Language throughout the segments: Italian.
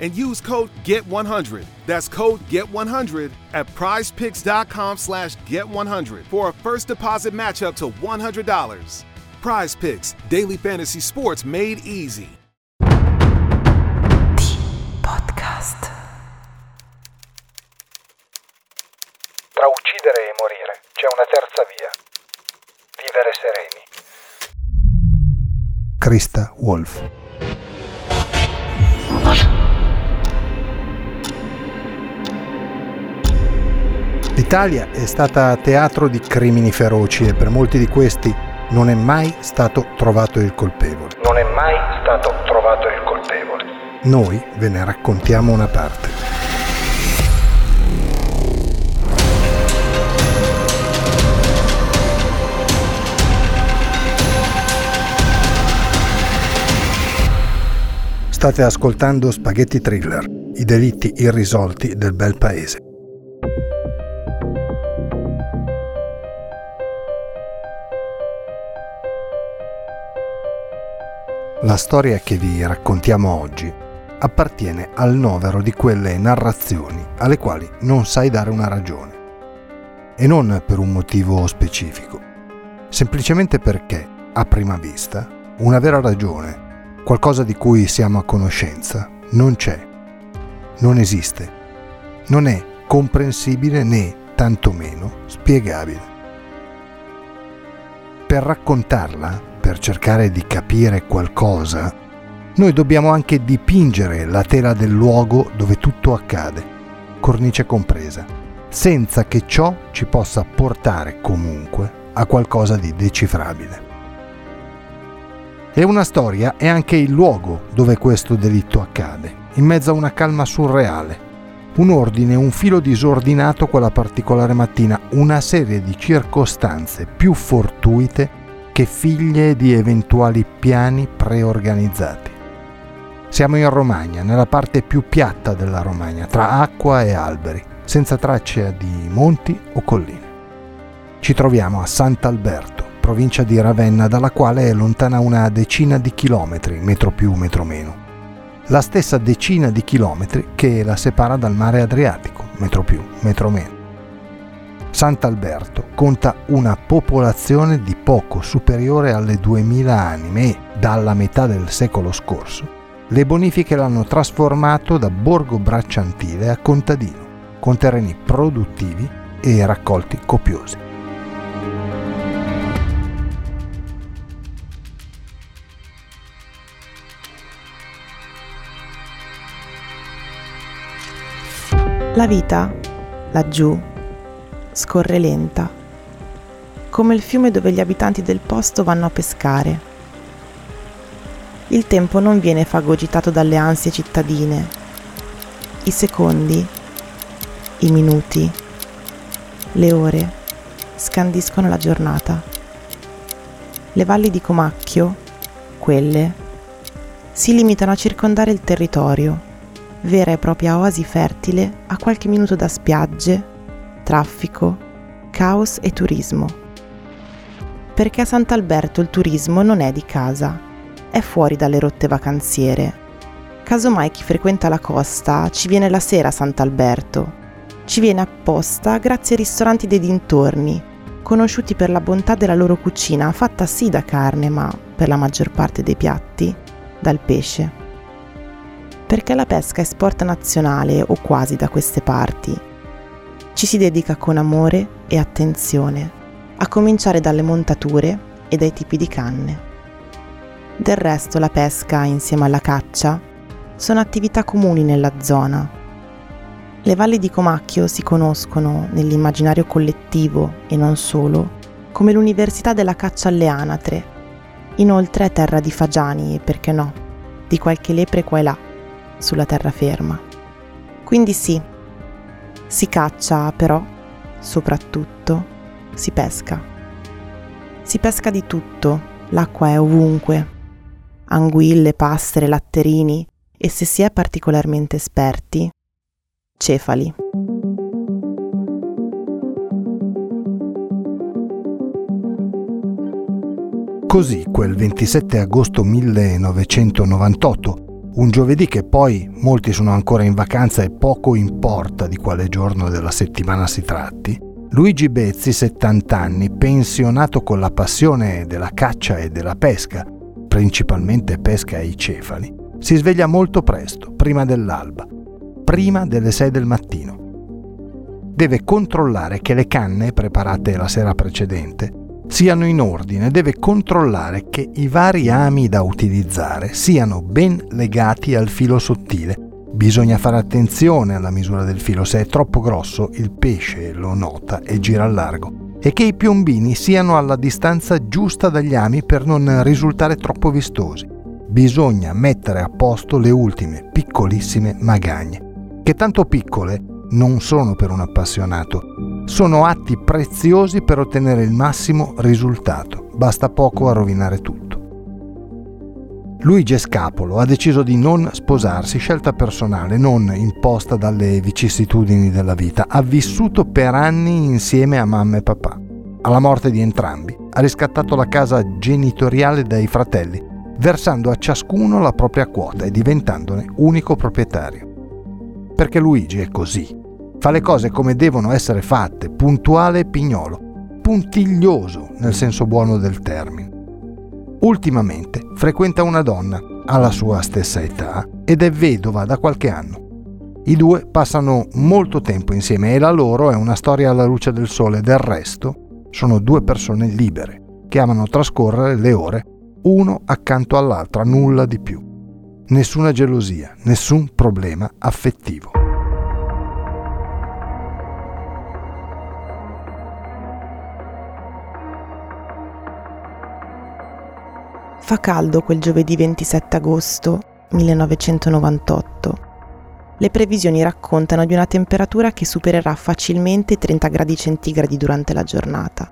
and use code GET100. That's code GET100 at prizepicks.com slash GET100 for a first deposit match up to $100. Prize Picks, daily fantasy sports made easy. Podcast. Tra uccidere e morire c'è una terza via. Vivere sereni. Krista Wolf. L'Italia è stata teatro di crimini feroci e per molti di questi non è mai stato trovato il colpevole. Non è mai stato trovato il colpevole. Noi ve ne raccontiamo una parte. State ascoltando Spaghetti Thriller, i delitti irrisolti del bel paese. La storia che vi raccontiamo oggi appartiene al novero di quelle narrazioni alle quali non sai dare una ragione. E non per un motivo specifico, semplicemente perché, a prima vista, una vera ragione, qualcosa di cui siamo a conoscenza, non c'è, non esiste, non è comprensibile né tantomeno spiegabile. Per raccontarla, per cercare di capire qualcosa, noi dobbiamo anche dipingere la tela del luogo dove tutto accade, cornice compresa, senza che ciò ci possa portare comunque a qualcosa di decifrabile. E una storia è anche il luogo dove questo delitto accade, in mezzo a una calma surreale. Un ordine, un filo disordinato quella particolare mattina, una serie di circostanze più fortuite che figlie di eventuali piani preorganizzati. Siamo in Romagna, nella parte più piatta della Romagna, tra acqua e alberi, senza tracce di monti o colline. Ci troviamo a Sant'Alberto, provincia di Ravenna, dalla quale è lontana una decina di chilometri, metro più, metro meno. La stessa decina di chilometri che la separa dal mare Adriatico, metro più, metro meno. Sant'Alberto conta una popolazione di poco superiore alle 2000 anime e, dalla metà del secolo scorso, le bonifiche l'hanno trasformato da borgo bracciantile a contadino, con terreni produttivi e raccolti copiosi. La vita, laggiù, scorre lenta, come il fiume dove gli abitanti del posto vanno a pescare. Il tempo non viene fagocitato dalle ansie cittadine. I secondi, i minuti, le ore scandiscono la giornata. Le valli di Comacchio, quelle, si limitano a circondare il territorio vera e propria oasi fertile a qualche minuto da spiagge, traffico, caos e turismo. Perché a Sant'Alberto il turismo non è di casa, è fuori dalle rotte vacanziere, Casomai chi frequenta la costa ci viene la sera a Sant'Alberto. Ci viene apposta grazie ai ristoranti dei dintorni, conosciuti per la bontà della loro cucina, fatta sì da carne, ma per la maggior parte dei piatti dal pesce. Perché la pesca è sport nazionale o quasi da queste parti. Ci si dedica con amore e attenzione, a cominciare dalle montature e dai tipi di canne. Del resto la pesca, insieme alla caccia, sono attività comuni nella zona. Le valli di Comacchio si conoscono nell'immaginario collettivo e non solo come l'Università della caccia alle anatre. Inoltre è terra di fagiani e perché no, di qualche lepre qua e là, sulla terraferma. Quindi sì, si caccia però, soprattutto, si pesca. Si pesca di tutto, l'acqua è ovunque. Anguille, pastere, latterini, e se si è particolarmente esperti, cefali. Così quel 27 agosto 1998, un giovedì che poi molti sono ancora in vacanza e poco importa di quale giorno della settimana si tratti, Luigi Bezzi, 70 anni, pensionato con la passione della caccia e della pesca, principalmente pesca ai cefali, si sveglia molto presto, prima dell'alba, prima delle 6 del mattino. Deve controllare che le canne preparate la sera precedente siano in ordine, deve controllare che i vari ami da utilizzare siano ben legati al filo sottile. Bisogna fare attenzione alla misura del filo, se è troppo grosso il pesce lo nota e gira al largo. E che i piombini siano alla distanza giusta dagli ami per non risultare troppo vistosi. Bisogna mettere a posto le ultime piccolissime magagne, che tanto piccole non sono per un appassionato, sono atti preziosi per ottenere il massimo risultato, basta poco a rovinare tutto. Luigi Scapolo ha deciso di non sposarsi, scelta personale, non imposta dalle vicissitudini della vita. Ha vissuto per anni insieme a mamma e papà. Alla morte di entrambi ha riscattato la casa genitoriale dai fratelli versando a ciascuno la propria quota e diventandone unico proprietario. Perché Luigi è così. Fa le cose come devono essere fatte, puntuale e pignolo, puntiglioso nel senso buono del termine. Ultimamente frequenta una donna, alla sua stessa età, ed è vedova da qualche anno. I due passano molto tempo insieme e la loro è una storia alla luce del sole, del resto sono due persone libere che amano trascorrere le ore uno accanto all'altra, nulla di più. Nessuna gelosia, nessun problema affettivo. Fa caldo quel giovedì 27 agosto 1998. Le previsioni raccontano di una temperatura che supererà facilmente i 30 gradi centigradi durante la giornata,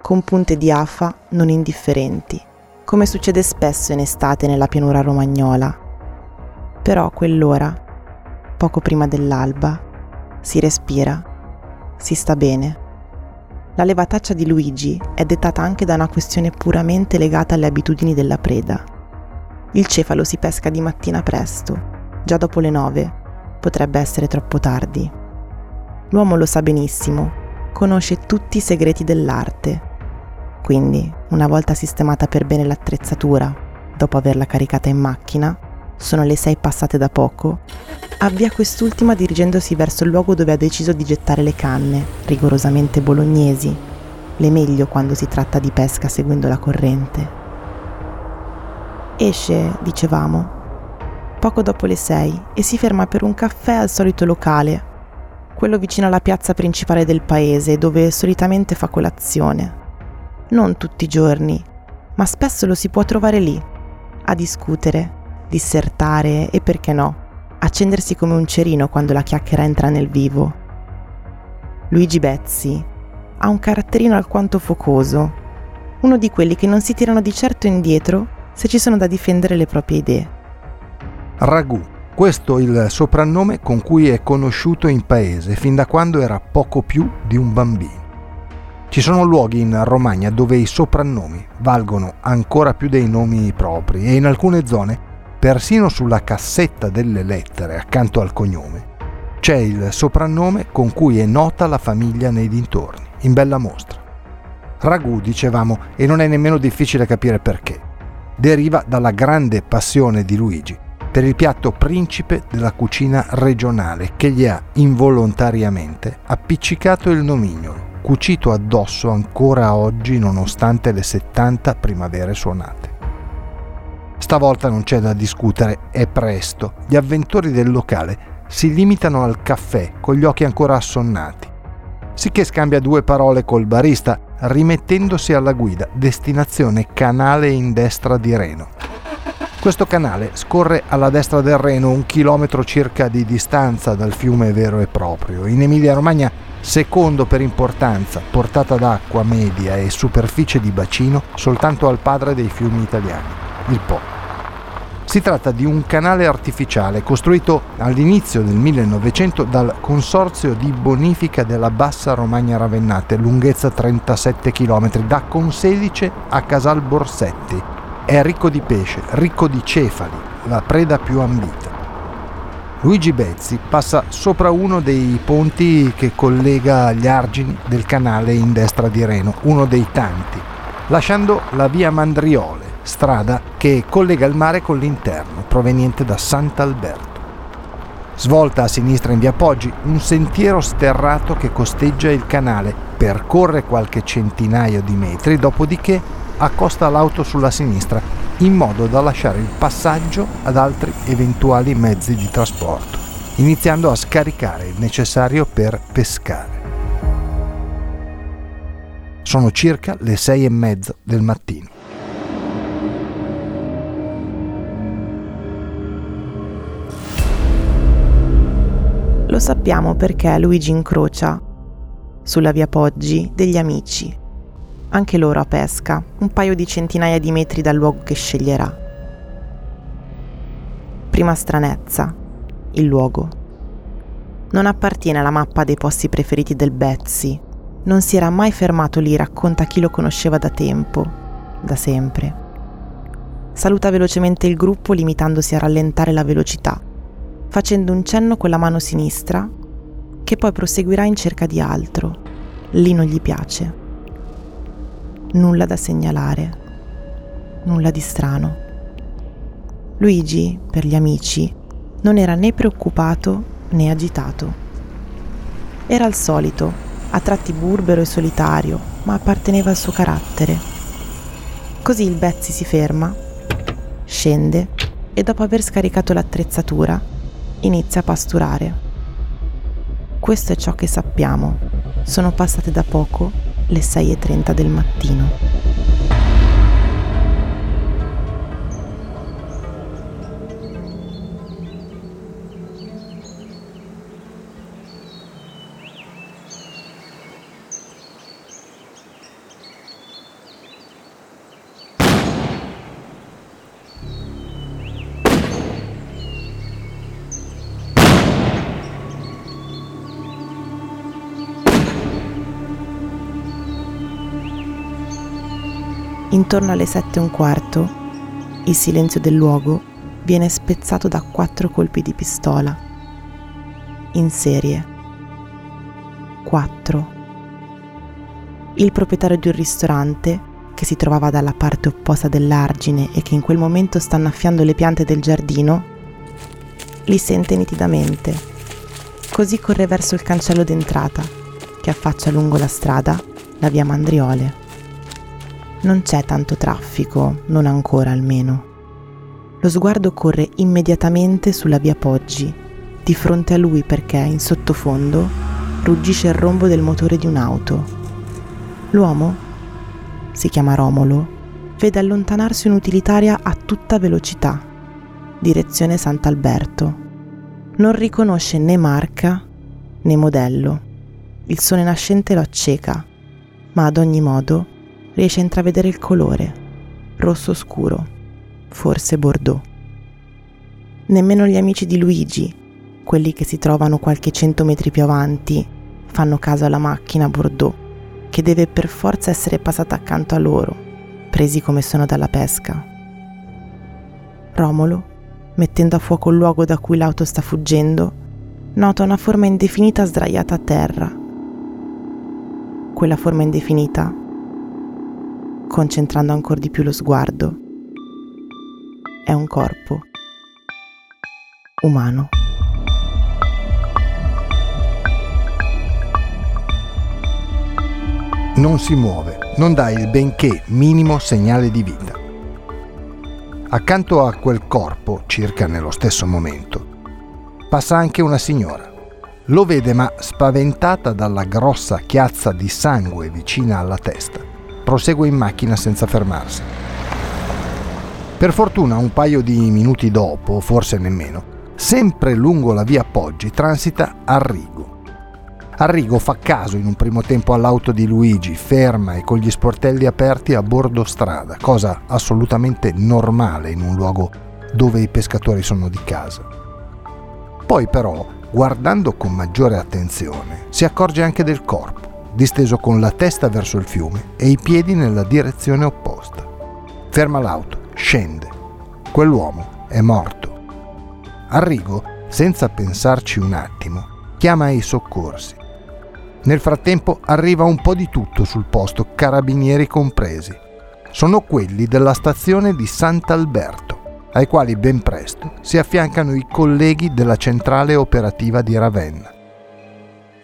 con punte di afa non indifferenti come succede spesso in estate nella pianura romagnola. Però a quell'ora, poco prima dell'alba, si respira, si sta bene. La levataccia di Luigi è dettata anche da una questione puramente legata alle abitudini della preda. Il cefalo si pesca di mattina presto, già dopo le nove, potrebbe essere troppo tardi. L'uomo lo sa benissimo, conosce tutti i segreti dell'arte quindi, una volta sistemata per bene l'attrezzatura, dopo averla caricata in macchina, sono le sei passate da poco, avvia quest'ultima dirigendosi verso il luogo dove ha deciso di gettare le canne, rigorosamente bolognesi, le meglio quando si tratta di pesca seguendo la corrente. Esce, dicevamo, poco dopo le sei e si ferma per un caffè al solito locale, quello vicino alla piazza principale del paese dove solitamente fa colazione. Non tutti i giorni, ma spesso lo si può trovare lì, a discutere, dissertare e perché no, accendersi come un cerino quando la chiacchiera entra nel vivo. Luigi Bezzi ha un caratterino alquanto focoso, uno di quelli che non si tirano di certo indietro se ci sono da difendere le proprie idee. Ragù, questo è il soprannome con cui è conosciuto in paese fin da quando era poco più di un bambino. Ci sono luoghi in Romagna dove i soprannomi valgono ancora più dei nomi propri e in alcune zone persino sulla cassetta delle lettere accanto al cognome, c'è il soprannome con cui è nota la famiglia nei dintorni, in bella mostra. Ragù, dicevamo, e non è nemmeno difficile capire perché. Deriva dalla grande passione di Luigi per il piatto principe della cucina regionale che gli ha involontariamente appiccicato il nomignolo, cucito addosso ancora oggi nonostante le 70 primavere suonate. Stavolta non c'è da discutere, è presto. Gli avventori del locale si limitano al caffè con gli occhi ancora assonnati. Sicché scambia due parole col barista, rimettendosi alla guida, destinazione canale in destra di Reno. Questo canale scorre alla destra del Reno, un chilometro circa di distanza dal fiume vero e proprio. In Emilia-Romagna, secondo per importanza, portata d'acqua media e superficie di bacino, soltanto al padre dei fiumi italiani, il Po. Si tratta di un canale artificiale costruito all'inizio del 1900 dal Consorzio di Bonifica della Bassa Romagna Ravennate, lunghezza 37 km, da Conselice a Casal Borsetti. È ricco di pesce, ricco di cefali, la preda più ambita. Luigi Bezzi passa sopra uno dei ponti che collega gli argini del canale in destra di Reno, uno dei tanti, lasciando la via Mandriole strada che collega il mare con l'interno, proveniente da Sant'Alberto. Svolta a sinistra in via Poggi, un sentiero sterrato che costeggia il canale, percorre qualche centinaio di metri, dopodiché accosta l'auto sulla sinistra, in modo da lasciare il passaggio ad altri eventuali mezzi di trasporto, iniziando a scaricare il necessario per pescare. Sono circa le sei e mezza del mattino. Sappiamo perché Luigi incrocia sulla via Poggi degli amici, anche loro a pesca, un paio di centinaia di metri dal luogo che sceglierà. Prima stranezza, il luogo. Non appartiene alla mappa dei posti preferiti del Betsy, non si era mai fermato lì, racconta chi lo conosceva da tempo, da sempre. Saluta velocemente il gruppo limitandosi a rallentare la velocità facendo un cenno con la mano sinistra, che poi proseguirà in cerca di altro. Lì non gli piace. Nulla da segnalare, nulla di strano. Luigi, per gli amici, non era né preoccupato né agitato. Era il solito, a tratti burbero e solitario, ma apparteneva al suo carattere. Così il Betsy si ferma, scende e dopo aver scaricato l'attrezzatura inizia a pasturare. Questo è ciò che sappiamo. Sono passate da poco le 6.30 del mattino. Intorno alle sette e un quarto, il silenzio del luogo viene spezzato da quattro colpi di pistola. In serie. Quattro. Il proprietario di un ristorante, che si trovava dalla parte opposta dell'argine e che in quel momento sta annaffiando le piante del giardino, li sente nitidamente. Così corre verso il cancello d'entrata, che affaccia lungo la strada la via Mandriole non c'è tanto traffico, non ancora almeno. Lo sguardo corre immediatamente sulla via Poggi, di fronte a lui perché in sottofondo ruggisce il rombo del motore di un'auto. L'uomo, si chiama Romolo, vede allontanarsi un'utilitaria a tutta velocità, direzione Sant'Alberto. Non riconosce né marca né modello. Il sole nascente lo acceca, ma ad ogni modo riesce a intravedere il colore, rosso scuro, forse bordeaux. Nemmeno gli amici di Luigi, quelli che si trovano qualche cento metri più avanti, fanno caso alla macchina bordeaux, che deve per forza essere passata accanto a loro, presi come sono dalla pesca. Romolo mettendo a fuoco il luogo da cui l'auto sta fuggendo, nota una forma indefinita sdraiata a terra. Quella forma indefinita, concentrando ancora di più lo sguardo, è un corpo umano. Non si muove, non dà il benché minimo segnale di vita. Accanto a quel corpo, circa nello stesso momento, passa anche una signora. Lo vede ma spaventata dalla grossa chiazza di sangue vicina alla testa. Prosegue in macchina senza fermarsi. Per fortuna un paio di minuti dopo, forse nemmeno, sempre lungo la via Poggi transita Arrigo. Arrigo fa caso in un primo tempo all'auto di Luigi, ferma e con gli sportelli aperti a bordo strada, cosa assolutamente normale in un luogo dove i pescatori sono di casa. Poi però, guardando con maggiore attenzione, si accorge anche del corpo, disteso con la testa verso il fiume e i piedi nella direzione opposta. Ferma l'auto, scende. Quell'uomo è morto. Arrigo, senza pensarci un attimo, chiama i soccorsi. Nel frattempo arriva un po' di tutto sul posto, carabinieri compresi. Sono quelli della stazione di Sant'Alberto ai quali ben presto si affiancano i colleghi della centrale operativa di Ravenna.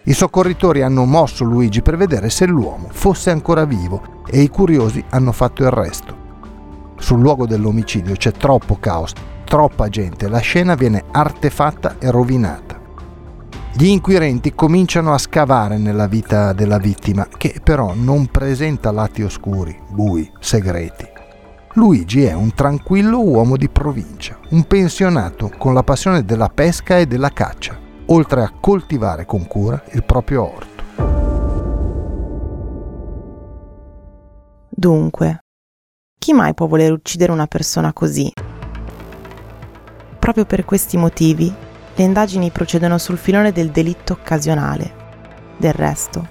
I soccorritori hanno mosso Luigi per vedere se l'uomo fosse ancora vivo e i curiosi hanno fatto il resto. Sul luogo dell'omicidio c'è troppo caos, troppa gente, la scena viene artefatta e rovinata. Gli inquirenti cominciano a scavare nella vita della vittima, che però non presenta lati oscuri, bui, segreti. Luigi è un tranquillo uomo di provincia, un pensionato con la passione della pesca e della caccia, oltre a coltivare con cura il proprio orto. Dunque, chi mai può voler uccidere una persona così? Proprio per questi motivi, le indagini procedono sul filone del delitto occasionale. Del resto,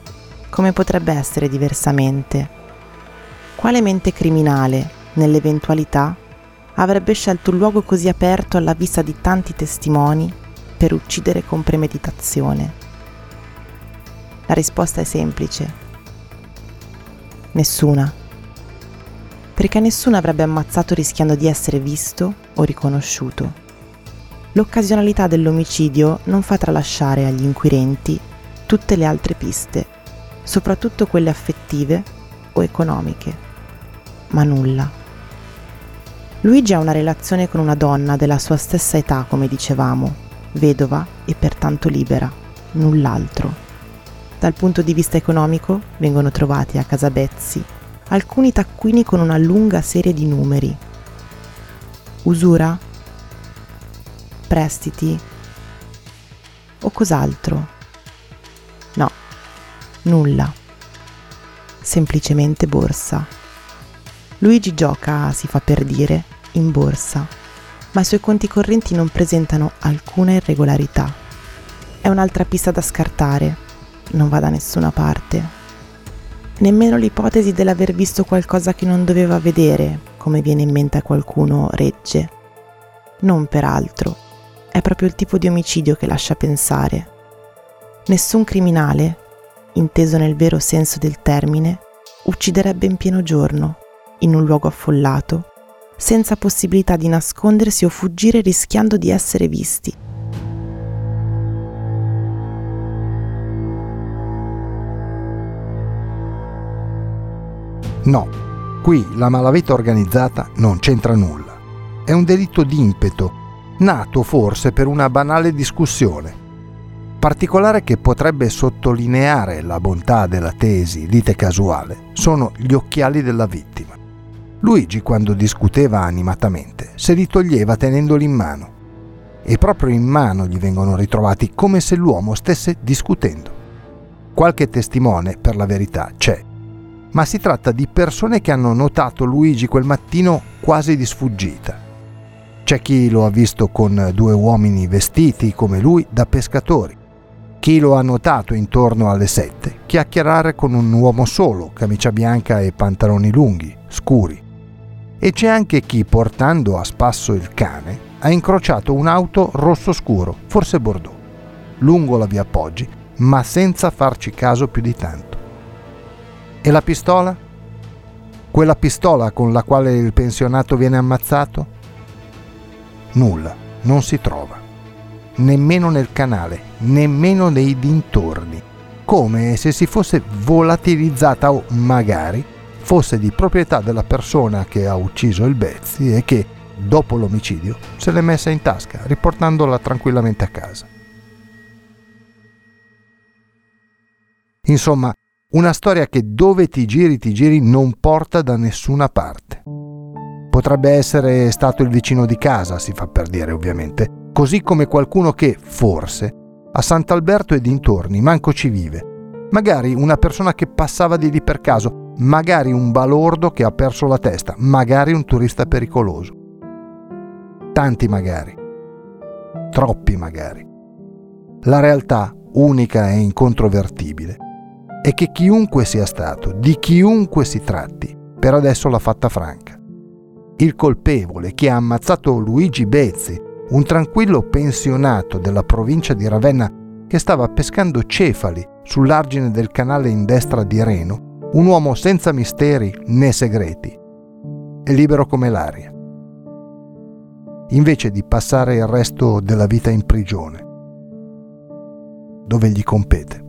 come potrebbe essere diversamente? Quale mente criminale nell'eventualità, avrebbe scelto un luogo così aperto alla vista di tanti testimoni per uccidere con premeditazione? La risposta è semplice. Nessuna. Perché nessuno avrebbe ammazzato rischiando di essere visto o riconosciuto. L'occasionalità dell'omicidio non fa tralasciare agli inquirenti tutte le altre piste, soprattutto quelle affettive o economiche. Ma nulla. Luigi ha una relazione con una donna della sua stessa età, come dicevamo, vedova e pertanto libera, null'altro. Dal punto di vista economico vengono trovati a casa Bezzi alcuni taccuini con una lunga serie di numeri. Usura? Prestiti? O cos'altro? No, nulla. Semplicemente borsa. Luigi gioca, si fa per dire, in borsa, ma i suoi conti correnti non presentano alcuna irregolarità. È un'altra pista da scartare, non va da nessuna parte. Nemmeno l'ipotesi dell'aver visto qualcosa che non doveva vedere, come viene in mente a qualcuno, regge. Non peraltro, è proprio il tipo di omicidio che lascia pensare. Nessun criminale, inteso nel vero senso del termine, ucciderebbe in pieno giorno, in un luogo affollato, senza possibilità di nascondersi o fuggire rischiando di essere visti. No, qui la malavita organizzata non c'entra nulla. È un delitto d'impeto, nato forse per una banale discussione. Particolare che potrebbe sottolineare la bontà della tesi lite casuale sono gli occhiali della vittima. Luigi, quando discuteva animatamente, se li toglieva tenendoli in mano. E proprio in mano gli vengono ritrovati come se l'uomo stesse discutendo. Qualche testimone, per la verità, c'è, ma si tratta di persone che hanno notato Luigi quel mattino quasi di sfuggita. C'è chi lo ha visto con due uomini vestiti come lui da pescatori, chi lo ha notato intorno alle sette chiacchierare con un uomo solo, camicia bianca e pantaloni lunghi, scuri, e c'è anche chi, portando a spasso il cane, ha incrociato un'auto rosso scuro, forse Bordeaux, lungo la via Poggi, ma senza farci caso più di tanto. E la pistola? Quella pistola con la quale il pensionato viene ammazzato? Nulla, non si trova. Nemmeno nel canale, nemmeno nei dintorni. Come se si fosse volatilizzata o magari fosse di proprietà della persona che ha ucciso il Bezzi e che, dopo l'omicidio, se l'è messa in tasca, riportandola tranquillamente a casa. Insomma, una storia che dove ti giri ti giri non porta da nessuna parte. Potrebbe essere stato il vicino di casa, si fa per dire ovviamente, così come qualcuno che, forse, a Sant'Alberto e dintorni manco ci vive. Magari una persona che passava di lì per caso, magari un balordo che ha perso la testa, magari un turista pericoloso. Tanti magari, troppi magari. La realtà, unica e incontrovertibile, è che chiunque sia stato, di chiunque si tratti, per adesso l'ha fatta franca. Il colpevole che ha ammazzato Luigi Bezzi, un tranquillo pensionato della provincia di Ravenna che stava pescando cefali sull'argine del canale in destra di Reno, un uomo senza misteri né segreti, è libero come l'aria, invece di passare il resto della vita in prigione, dove gli compete.